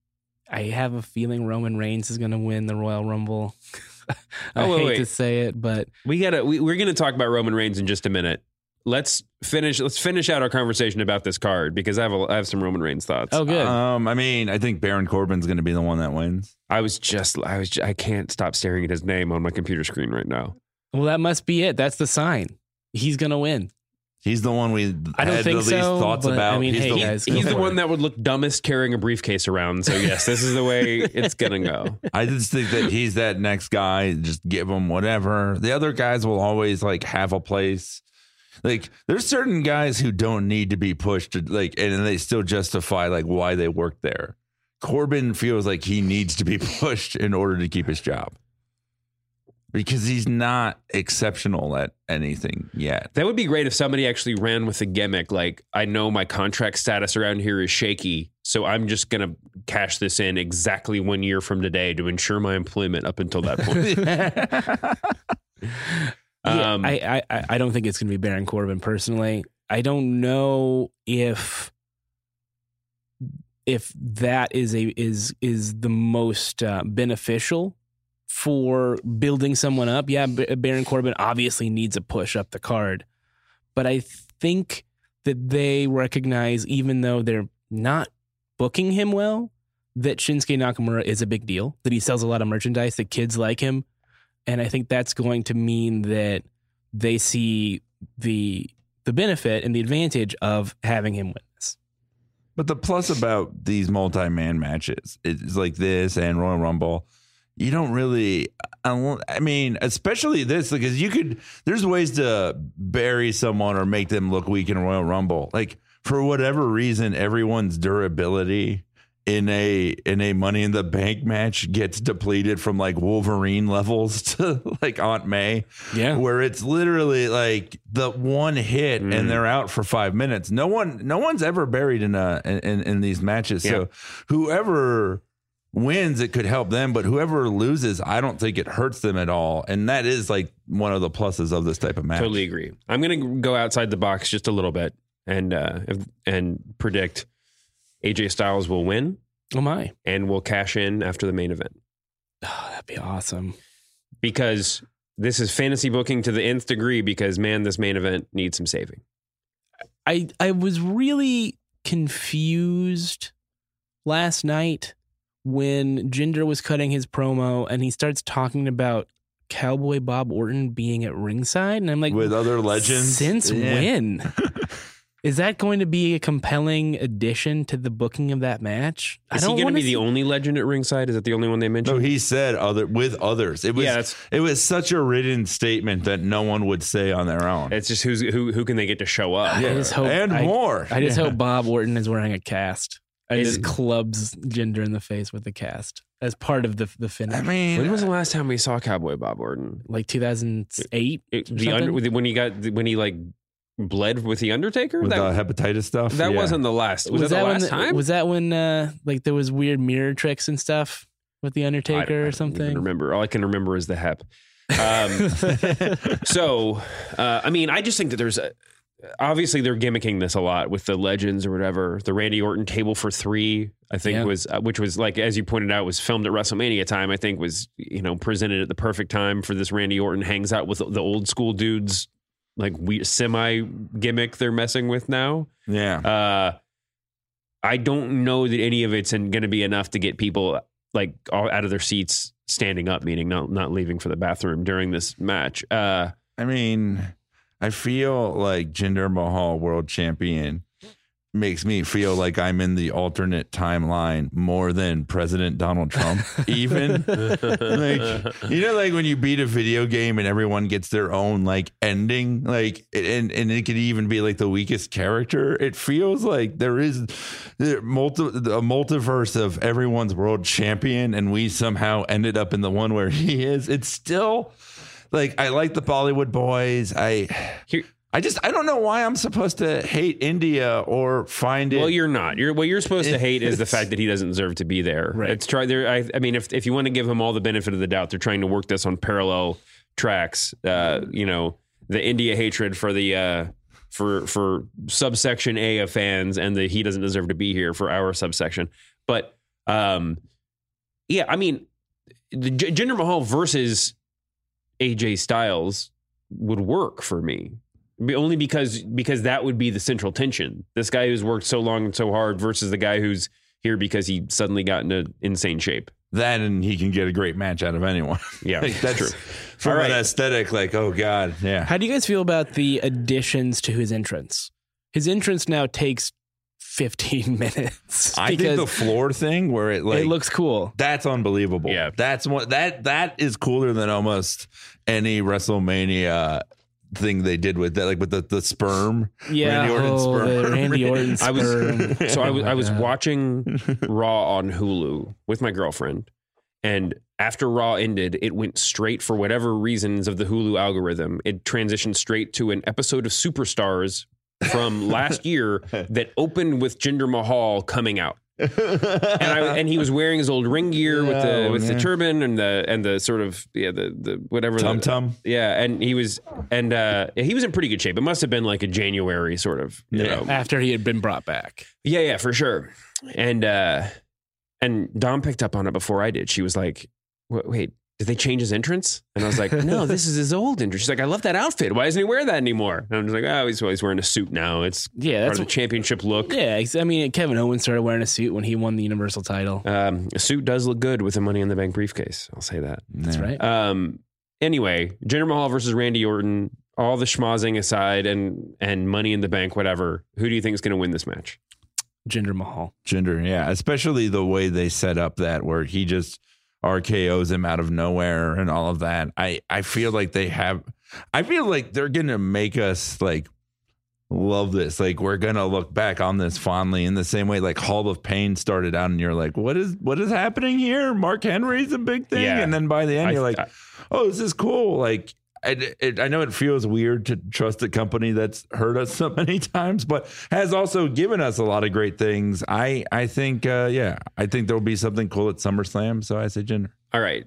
I have a feeling Roman Reigns is going to win the Royal Rumble. I Oh, wait, hate wait. to say it, but We gotta we, we're gonna talk about Roman Reigns in just a minute. Let's finish let's finish out our conversation about this card because I have a, I have some Roman Reigns thoughts. oh, good. Um, I mean, I think Baron Corbin's going to be the one that wins. I was just I was I can't stop staring at his name on my computer screen right now. well, that must be it. That's the sign. He's going to win. He's the one we I don't had think the least so, thoughts but, about. I mean, he's hey, the, guys, He's the one it. that would look dumbest carrying a briefcase around. So yes, this is the way it's gonna go. I just think that he's that next guy. Just give him whatever. The other guys will always like have a place. Like there's certain guys who don't need to be pushed, like, and they still justify like why they work there. Corbin feels like he needs to be pushed in order to keep his job because he's not exceptional at anything yet. That would be great if somebody actually ran with a gimmick like I know my contract status around here is shaky, so I'm just gonna cash this in exactly one year from today to ensure my employment up until that point. Yeah, Um, I, I I don't think it's going to be Baron Corbin personally. I don't know if if that is a is is the most uh, beneficial for building someone up. Yeah, Baron Corbin obviously needs a push up the card, but I think that they recognize, even though they're not booking him well, that Shinsuke Nakamura is a big deal. That he sells a lot of merchandise. That kids like him, and I think that's going to mean that they see the the benefit and the advantage of having him win this. But the plus about these multi man matches is like this and Royal Rumble. You don't really, I mean, especially this because you could. There's ways to bury someone or make them look weak in Royal Rumble. Like for whatever reason, everyone's durability in a in a Money in the Bank match gets depleted from like Wolverine levels to like Aunt May Yeah. where it's literally like the one hit Mm. and they're out for five minutes. No one, no one's ever buried in a in, in these matches. So whoever wins, it could help them, but whoever loses, I don't think it hurts them at all. And that is like one of the pluses of this type of match. Totally agree. I'm going to go outside the box just a little bit and uh, and predict AJ Styles will win Oh my. and will cash in after the main event Oh, that'd be awesome. because this is fantasy booking to the nth degree. Because man, this main event needs some saving. I I was really confused last night when Jinder was cutting his promo and he starts talking about Cowboy Bob Orton being at ringside, and I'm like, With other legends? Since Yeah. when? Is that going to be a compelling addition to the booking of that match? Is he going to wanna be the only legend at ringside? Is that the only one they mentioned? No, he said other with others. It was Yeah, it was such a written statement that no one would say on their own. it's just who's who. Who can they get to show up? I just hope and I- more. I just Yeah. hope Bob Orton is wearing a cast and Is- just clubs Jinder in the face with the cast as part of the the finish. I mean, When was the last time we saw Cowboy Bob Orton? like 2008. It- or the something? under, when he got when he like bled with the Undertaker. with that the hepatitis stuff. that Yeah. wasn't the last. Was, that, the when last time? Was that when uh, like there was weird mirror tricks and stuff with the I don't- I Undertaker don't or even something? remember. All I can remember is the hep. Um, so, uh, I mean, I just think that there's a, obviously they're gimmicking this a lot with the legends or whatever. The Randy Orton table for three, I think Yeah. was, uh, which was like as you pointed out, was filmed at WrestleMania time. I think was you know presented at the perfect time for this Randy Orton hangs out with the old school dudes, like we semi gimmick they're messing with now. Yeah. Uh, I don't know that any of it's going to be enough to get people like all out of their seats, standing up, meaning not not leaving for the bathroom during this match. Uh, I mean, I feel like Jinder Mahal, world champion, makes me feel like I'm in the alternate timeline more than President Donald Trump. Even like you know, like when you beat a video game and everyone gets their own like ending, like and and it could even be like the weakest character. It feels like there is there multi, a multiverse of everyone's world champion, and we somehow ended up in the one where he is. It's still like I like the Bollywood boys. I Here- I just I don't know why I'm supposed to hate India or find it. well, you're not. You're what you're supposed to hate is the fact that he doesn't deserve to be there. Right. It's try there. I, I mean, if if you want to give him all the benefit of the doubt, they're trying to work this on parallel tracks. Uh, you know, the India hatred for the. Uh, for for subsection A of fans, and the he doesn't deserve to be here for our subsection. But um, yeah, I mean, the J- Jinder Mahal versus AJ Styles would work for me. Only because because that would be the central tension. This guy who's worked so long and so hard versus the guy who's here because he suddenly got into insane shape. that and he can get a great match out of anyone. Yeah, like, that's true. from All right. an aesthetic. Like, oh god, yeah. How do you guys feel about the additions to his entrance? His entrance now takes 15 minutes. I think the floor thing where it like it looks cool. that's unbelievable. Yeah. that's what that that is cooler than almost any WrestleMania thing they did with that, like with the the sperm. Yeah, Randy Orton oh, sperm. Randy Orton I was sperm. so I was Oh I was God. watching Raw on Hulu with my girlfriend, and after Raw ended, it went straight for whatever reasons of the Hulu algorithm. It transitioned straight to an episode of Superstars from last year that opened with Jinder Mahal coming out. and I, and he was wearing his old ring gear with the Oh, with the turban and the and the sort of yeah the the whatever the- Tum tum. yeah and he was and uh he was in pretty good shape it must have been like a January sort of you Yeah. know after he had been brought back. yeah, yeah, for sure. And uh and Dom picked up on it before I did. She was like, "Wa- "Wait, did they change his entrance?" And I was like, "No, this is his old entrance." She's like, "I love that outfit. Why doesn't he wear that anymore?" And I'm just like, "Oh, he's always wearing a suit now. It's Yeah, part that's of the championship look." yeah. I mean, Kevin Owens started wearing a suit when he won the Universal title. Um, a suit does look good with a Money in the Bank briefcase. I'll say that. That's right. Um, anyway, Jinder Mahal versus Randy Orton. all the schmozzing aside and and money in the bank, whatever, who do you think is going to win this match? Jinder Mahal. Jinder, yeah, especially the way they set up that where he just RKO's him out of nowhere and all of that. I I feel like they have. I feel like they're gonna make us like love this. Like we're gonna look back on this fondly in the same way like Hall of Pain started out, and you're like, what is what is happening here? Mark Henry's a big thing, Yeah. and then by the end, I- you're like, I- oh, this is cool. Like. I, it, I know it feels weird to trust a company that's hurt us so many times, but has also given us a lot of great things. I I think uh, yeah, I think there'll be something cool at SummerSlam. So I say Jinder. All right.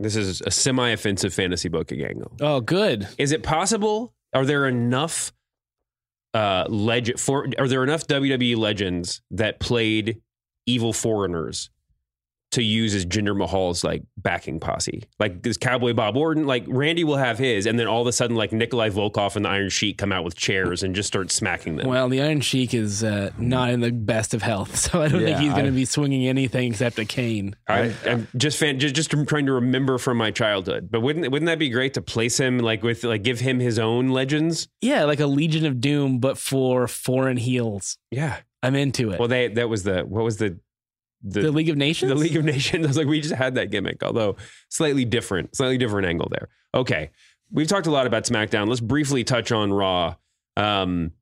This is a semi-offensive fantasy booking angle. Oh, good. Is it possible? Are there enough uh legend for are there enough WWE legends that played evil foreigners to use as Jinder Mahal's like backing posse? Like this Cowboy Bob Orton, like Randy will have his, and then all of a sudden, like Nikolai Volkov and the Iron Sheik come out with chairs and just start smacking them. Well, the Iron Sheik is uh, not in the best of health, so I don't think he's going to be swinging anything except a cane. I, I'm just fan, just just trying to remember from my childhood. But wouldn't wouldn't that be great to place him like with like give him his own legends? Yeah, like a Legion of Doom, but for foreign heels. Yeah. I'm into it. Well, they that was the what was the the, League of Nations. The League of Nations. I was like, we just had that gimmick, although slightly different, slightly different angle there. Okay. We've talked a lot about SmackDown. Let's briefly touch on Raw. Um,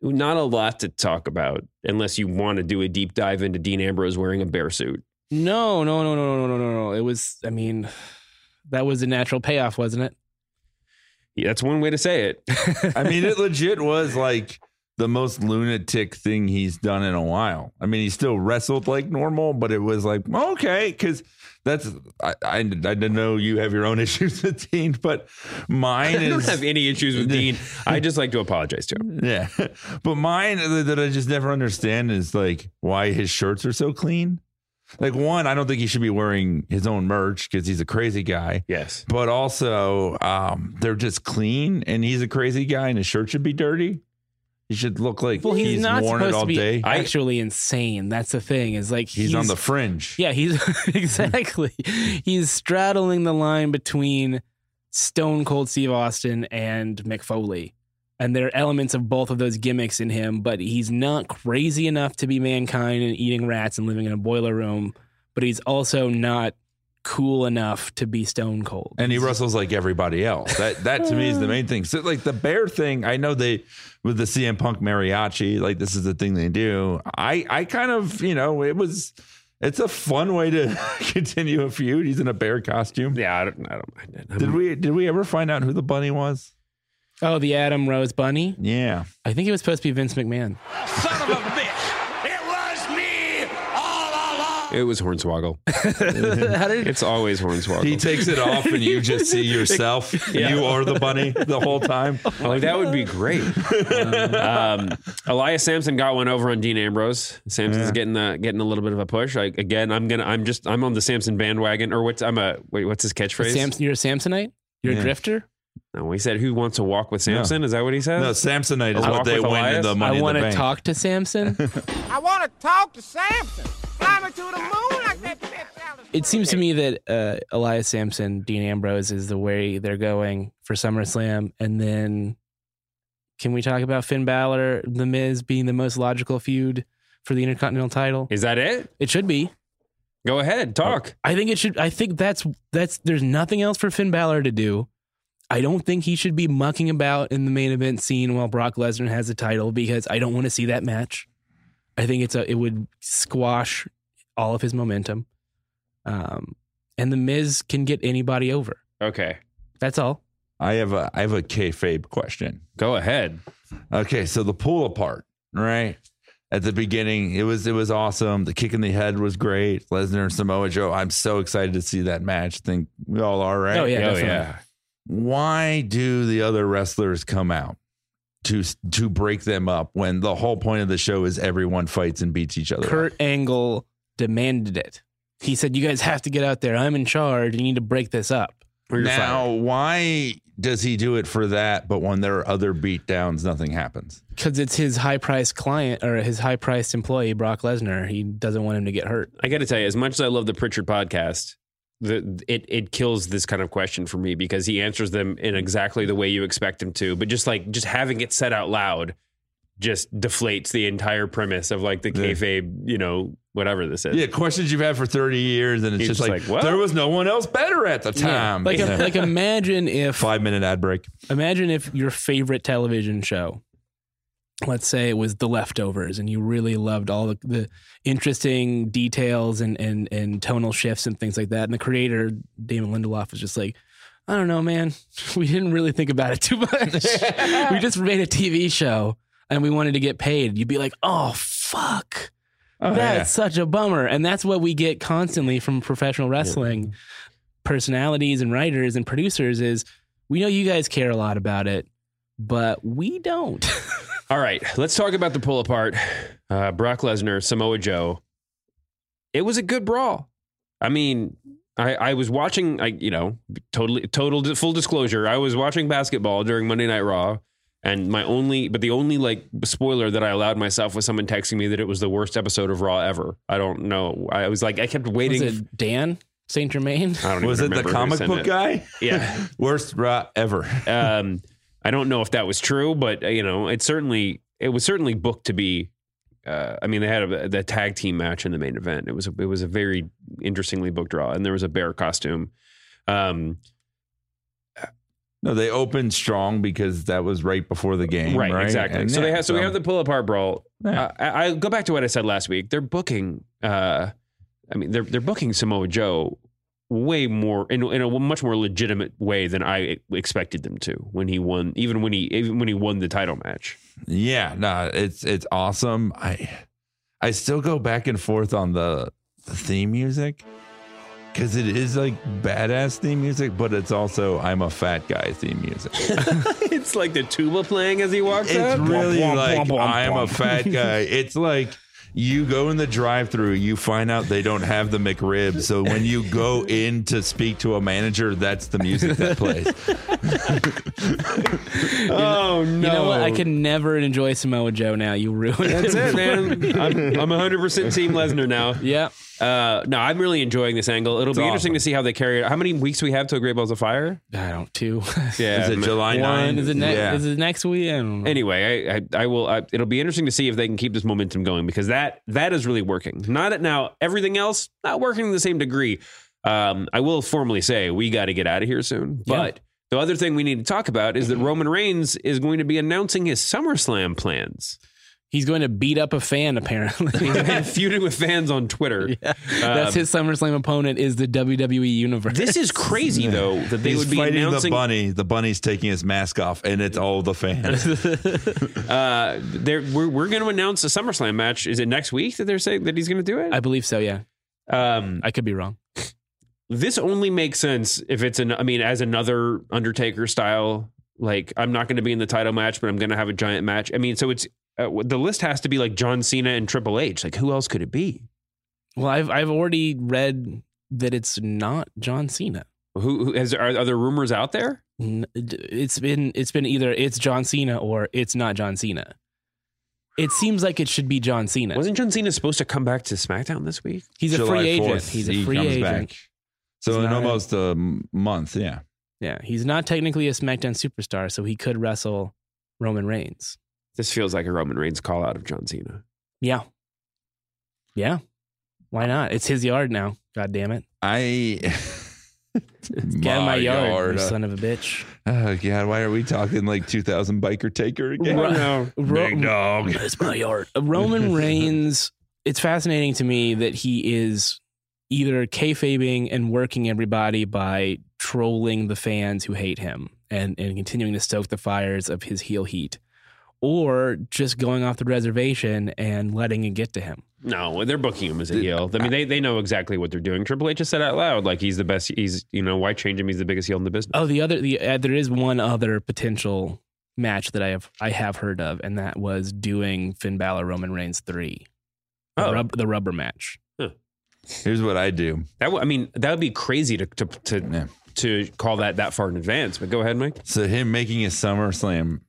not a lot to talk about unless you want to do a deep dive into Dean Ambrose wearing a bear suit. No, no, no, no, no, no, no, no. It was. I mean, that was a natural payoff, wasn't it? Yeah, that's one way to say it. I mean, it legit was like the most lunatic thing he's done in a while. I mean, he still wrestled like normal, but it was like okay, because that's I, I I didn't know you have your own issues with Dean, but mine I don't is have any issues with Dean. I just like to apologize to him. yeah, but mine that I just never understand is like why his shirts are so clean. Like one, I don't think he should be wearing his own merch because he's a crazy guy. Yes. But also, um, they're just clean, and he's a crazy guy, and his shirt should be dirty. He should look like Well, he's, he's not worn it supposed all to be day. actually insane. That's the thing. Is like he's, on the fringe. Yeah, he's exactly. he's straddling the line between Stone Cold Steve Austin and Mick Foley. And there are elements of both of those gimmicks in him, but he's not crazy enough to be mankind and eating rats and living in a boiler room. But he's also not cool enough to be Stone Cold. and he wrestles like everybody else. That that to me is the main thing. So like the bear thing, I know they with the CM Punk mariachi, like this is the thing they do. I I kind of you know it was it's a fun way to continue a feud. He's in a bear costume. Yeah, I don't. I don't mind it. Did we did we ever find out who the bunny was? Oh, the Adam Rose Bunny? Yeah. I think it was supposed to be Vince McMahon. Son of a bitch! It was me all along! It was Hornswoggle. How did It's always Hornswoggle. He takes it off and you just see yourself. You are the bunny the whole time. Like that would be great. um, Elias Samson got one over on Dean Ambrose. Samson's getting a, getting a little bit of a push. I, again, I'm gonna I'm just I'm on the Sampson bandwagon. Or what's I'm a wait what's his catchphrase? Samson, you're a Samsonite? You're Yeah. a drifter? No, he said who wants to walk with Samson? Is that what he said? No, Samsonite is Or what they with win in Elias? the money I in want to bank. talk to Samson. I want to talk to Samson. Fly me to the moon like that bitch Alice It seems to me that uh, Elias Samson, Dean Ambrose is the way they're going for SummerSlam. And then can we talk about Finn Balor, The Miz being the most logical feud for the Intercontinental title? Is that it? It should be. Go ahead, talk. I think it should. I think that's that's. There's nothing else for Finn Balor to do. I don't think he should be mucking about in the main event scene while Brock Lesnar has the title because I don't want to see that match. I think it's a it would squash all of his momentum. Um, and the Miz can get anybody over. Okay, That's all. I have a I have a kayfabe question. go ahead. Okay, so the pull apart, right? At the beginning, it was it was awesome. The kick in the head was great. Lesnar and Samoa Joe. I'm so excited to see that match. I think we all are, right? Oh, yeah, oh definitely. yeah. Why do the other wrestlers come out to to break them up when the whole point of the show is everyone fights and beats each other? up? Kurt Angle demanded it. He said, "You guys have to get out there. I'm in charge. You need to break this up." Now, fired. why does he do it for that? But when there are other beatdowns, nothing happens. Because it's his high priced client or his high priced employee, Brock Lesnar. He doesn't want him to get hurt. I got to tell you, as much as I love the Prichard podcast, the it it kills this kind of question for me because he answers them in exactly the way you expect him to, but just like just having it said out loud just deflates the entire premise of like the Yeah. kayfabe, you know, whatever this is. Yeah, questions you've had for 30 years, and it's He's just just like, like, what? there was no one else better at the time. Like, Yeah. like imagine if Five minute ad break. imagine if your favorite television show, let's say it was The Leftovers, and you really loved all the, the interesting details and, and and tonal shifts and things like that, and the creator Damon Lindelof was just like. I don't know, man. We didn't really think about it too much. we just made a TV show and we wanted to get paid. You'd be like, oh, fuck. Oh, That's such a bummer. And that's what we get constantly from professional wrestling personalities and writers and producers is we know you guys care a lot about it, but we don't. All right, let's talk about the pull apart. Uh, Brock Lesnar, Samoa Joe. It was a good brawl. I mean, I, I was watching. I you know totally total full disclosure. I was watching basketball during Monday Night Raw, and my only but the only like spoiler that I allowed myself was someone texting me that it was the worst episode of Raw ever. I don't know. I was like I kept Was waiting. it Dan St. Germain? I don't know. Was even it the comic book it. guy? Yeah. Worst raw ever. um, I don't know if that was true, but uh, you know, it certainly it was certainly booked to be. Uh, I mean, they had a, the tag team match in the main event. It was a, it was a very interestingly booked draw, and there was a bear costume. Um, No, they opened strong because that was right before the game. right, Right, exactly. And so they yeah, have so we have the pull apart brawl. Yeah. Uh, I, I go back to what I said last week. They're booking. Uh, I mean, they're they're booking Samoa Joe way more in, in a much more legitimate way than I expected them to when he won. Even when he even when he won the title match. Yeah, no, it's it's awesome. I I still go back and forth on the, the theme music because it is like badass theme music, but it's also I'm a fat guy theme music. it's like the tuba playing as he walks up. It's out. really Bwomp, like bwomp, bwomp, I'm a fat guy. It's like you go in the drive-through, you find out they don't have the McRib, so when you go in to speak to a manager, that's the music that plays. oh no! You know what? I can never enjoy Samoa Joe now. You ruined it. That's it. it, man. I'm, I'm 100% Team Lesnar now. Yeah. Uh, no, I'm really enjoying this angle. It'll be interesting to see how they carry it. How many weeks we have till Great Balls of Fire? I don't two. Yeah, Is it July One 9th? is it next? Yeah. Is it next week? I don't know. Anyway, I, I, I will. I, it'll be interesting to see if they can keep this momentum going because that that is really working. Not at now. Everything else not working to the same degree. Um, I will formally say we got to get out of here soon. Yeah. But the other thing we need to talk about is that Roman Reigns is going to be announcing his SummerSlam plans. He's going to beat up a fan. Apparently, and feuding with fans on Twitter. that's Um, his SummerSlam opponent. Is the WWE universe? This is crazy though that they He's would be fighting announcing. the bunny. The bunny's taking his mask off, and it's all the fans. Uh, we're we're going to announce a SummerSlam match. Is it next week that they're saying that he's going to do it? I believe so. Yeah, um, I could be wrong. this only makes sense if it's an. I mean, as another Undertaker style. Like I'm not going to be in the title match, but I'm going to have a giant match. I mean, so it's uh, the list has to be like John Cena and Triple H. Like who else could it be? Well, I've I've already read that it's not John Cena. Who, who has are, are there rumors out there? It's been it's been either it's John Cena or it's not John Cena. It seems like it should be John Cena. Wasn't John Cena supposed to come back to SmackDown this week? He's a July free agent. He's a he free comes agent. back. So He's in not- almost a month, yeah. Yeah, he's not technically a SmackDown superstar, so he could wrestle Roman Reigns. This feels like a Roman Reigns call out of John Cena. Yeah, yeah. Why not? It's his yard now. God damn it! I Get out my yard, you son of a bitch. Oh god, why are we talking like 2000 biker taker again? Ro- no. Ro- Big dog. It's my yard. Roman Reigns. It's fascinating to me that he is either kayfabing and working everybody by trolling the fans who hate him and, and continuing to stoke the fires of his heel heat, or just going off the reservation and letting it get to him. No, they're booking him as a heel. I mean, they, they know exactly what they're doing. Triple H just said out loud, like he's the best. He's you know why change him? He's the biggest heel in the business. Oh, the other the uh, there is one other potential match that I have I have heard of, and that was doing Finn Balor Roman Reigns three, the, Oh. rub, the rubber match. Here's what I do. That w- I mean, that would be crazy to to to, Yeah. to call that that far in advance. But go ahead, Mike. So him making a SummerSlam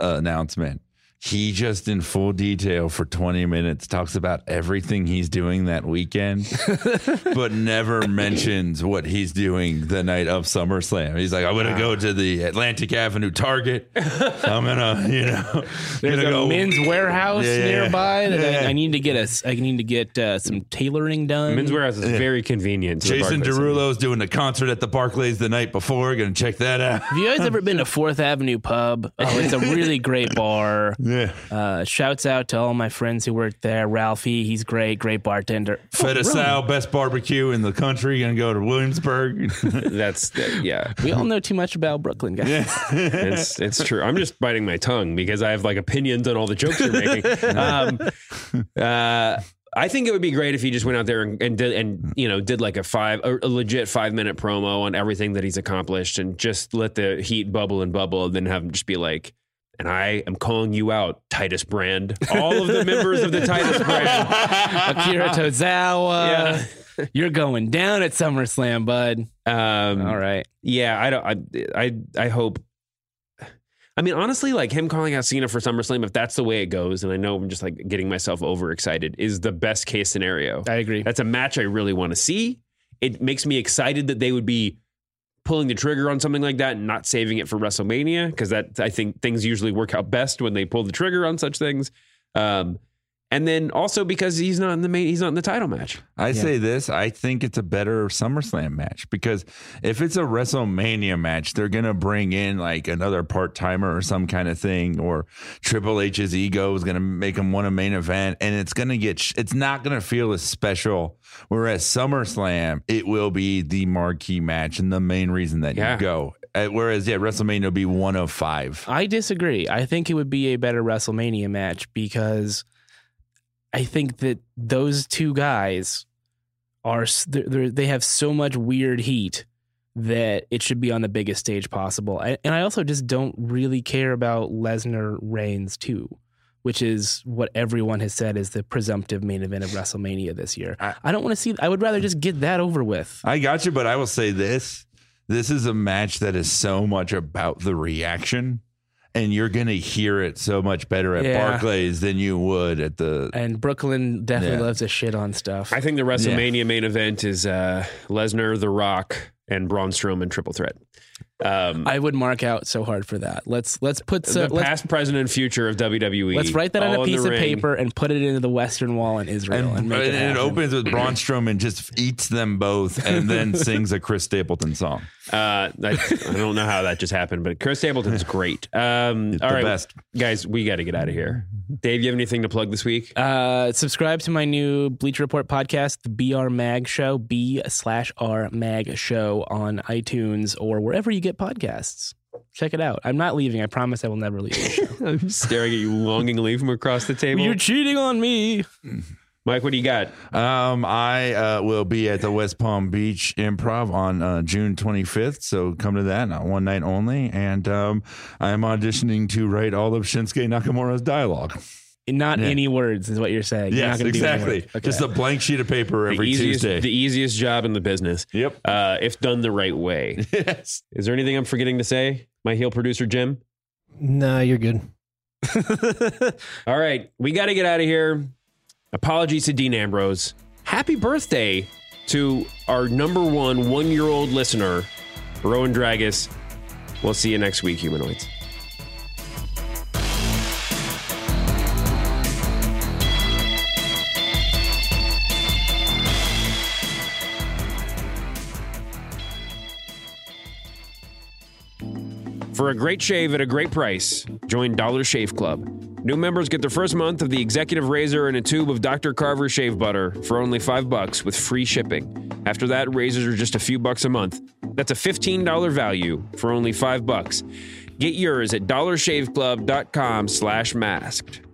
uh, announcement he just in full detail for 20 minutes talks about everything he's doing that weekend, but never mentions what he's doing the night of SummerSlam. He's like, I'm gonna go to the Atlantic Avenue Target. I'm gonna, you know, There's gonna a go men's Wearhouse Yeah. nearby that Yeah. I, I need to get a. I need to get uh, some tailoring done. Men's Wearhouse is very convenient. Jason Barclays Center. Derulo's doing a concert at the Barclays the night before. Gonna check that out. Have you guys ever been to Fourth Avenue Pub? Oh, it's a really great bar. Yeah. Uh, shouts out to all my friends who work there. Ralphie, he's great, great bartender. Fette Sau, best barbecue in the country. Gonna go to Williamsburg. That's yeah. We all know too much about Brooklyn, guys. it's it's true. I'm just biting my tongue because I have like opinions on all the jokes you're making. Um, uh, I think it would be great if he just went out there and, and did and you know did like a five a, a legit five minute promo on everything that he's accomplished and just let the heat bubble and bubble and then have him just be like. And I am calling you out, Titus Brand. All of the members of the Titus Brand. Akira Tozawa. Yeah. You're going down at SummerSlam, bud. Um, All right. Yeah, I don't. I I I hope. I mean, honestly, like him calling out Cena for SummerSlam, if that's the way it goes, and I know I'm just like getting myself overexcited, is the best case scenario. I agree. That's a match I really want to see. It makes me excited that they would be pulling the trigger on something like that and not saving it for WrestleMania because that I think things usually work out best when they pull the trigger on such things. Um, and then also because he's not in the main, he's not in the title match. I say this. I think it's a better SummerSlam match because if it's a WrestleMania match, they're gonna bring in like another part timer or some kind of thing, or Triple H's ego is gonna make him want a main event, and it's gonna get. sh- It's not gonna feel as special. Whereas SummerSlam, it will be the marquee match and the main reason that Yeah. you go. Uh, Whereas yeah, WrestleMania will be one of five. I disagree. I think it would be a better WrestleMania match because I think that those two guys are they have so much weird heat that it should be on the biggest stage possible. I, and I also just don't really care about Lesnar Reigns too, which is what everyone has said is the presumptive main event of WrestleMania this year. I- I don't want to see. I would rather just get that over with. I got you, but I will say this. This is a match that is so much about the reaction, and you're going to hear it so much better at Yeah. Barclays than you would at the. And Brooklyn definitely Yeah. loves to shit on stuff. I think the WrestleMania main event is uh, Lesnar, The Rock, and Braun Strowman triple threat. Um, I would mark out so hard for that. Let's let's put so the let's, past, present, and future of WWE. let's write that on a piece of ring. paper and put it into the Western Wall in Israel and, And, make and it, it, opens with Braun Strowman just eats them both and then sings a Chris Stapleton song. Uh, I, I don't know how that just happened, but Chris Stapleton's great. Um, It's all the right, best. guys, we got to get out of here. Dave, you have anything to plug this week? Uh, subscribe to my new Bleacher Report podcast, the BR Mag Show, B slash R Mag Show on iTunes or wherever you get podcasts. Check it out. I'm not leaving. I promise I will never leave. I'm staring at you longingly from across the table. You're cheating on me. Mike, what do you got? Um, I uh, will be at the West Palm Beach Improv on uh, June 25th, so come to that. Not one night only, and um, I am auditioning to write all of Shinsuke Nakamura's dialogue. Not Yeah. any words is what you're saying. You're not Yes, do exactly. Okay. Just a blank sheet of paper every the easiest, Tuesday. the easiest job in the business. Yep. Uh, if done the right way. yes. Is there anything I'm forgetting to say? My heel producer, Jim? No, you're good. All right, we got to get out of here. Apologies to Dean Ambrose. Happy birthday to our number one one year old listener, Rowan Dragus. We'll see you next week, humanoids. For a great shave at a great price, join Dollar Shave Club. New members get their first month of the executive razor and a tube of Dr. Carver shave butter for only 5 bucks with free shipping. After that, razors are just a few bucks a month. That's a $15 value for only 5 bucks. Get yours at dollarshaveclub.com/masked.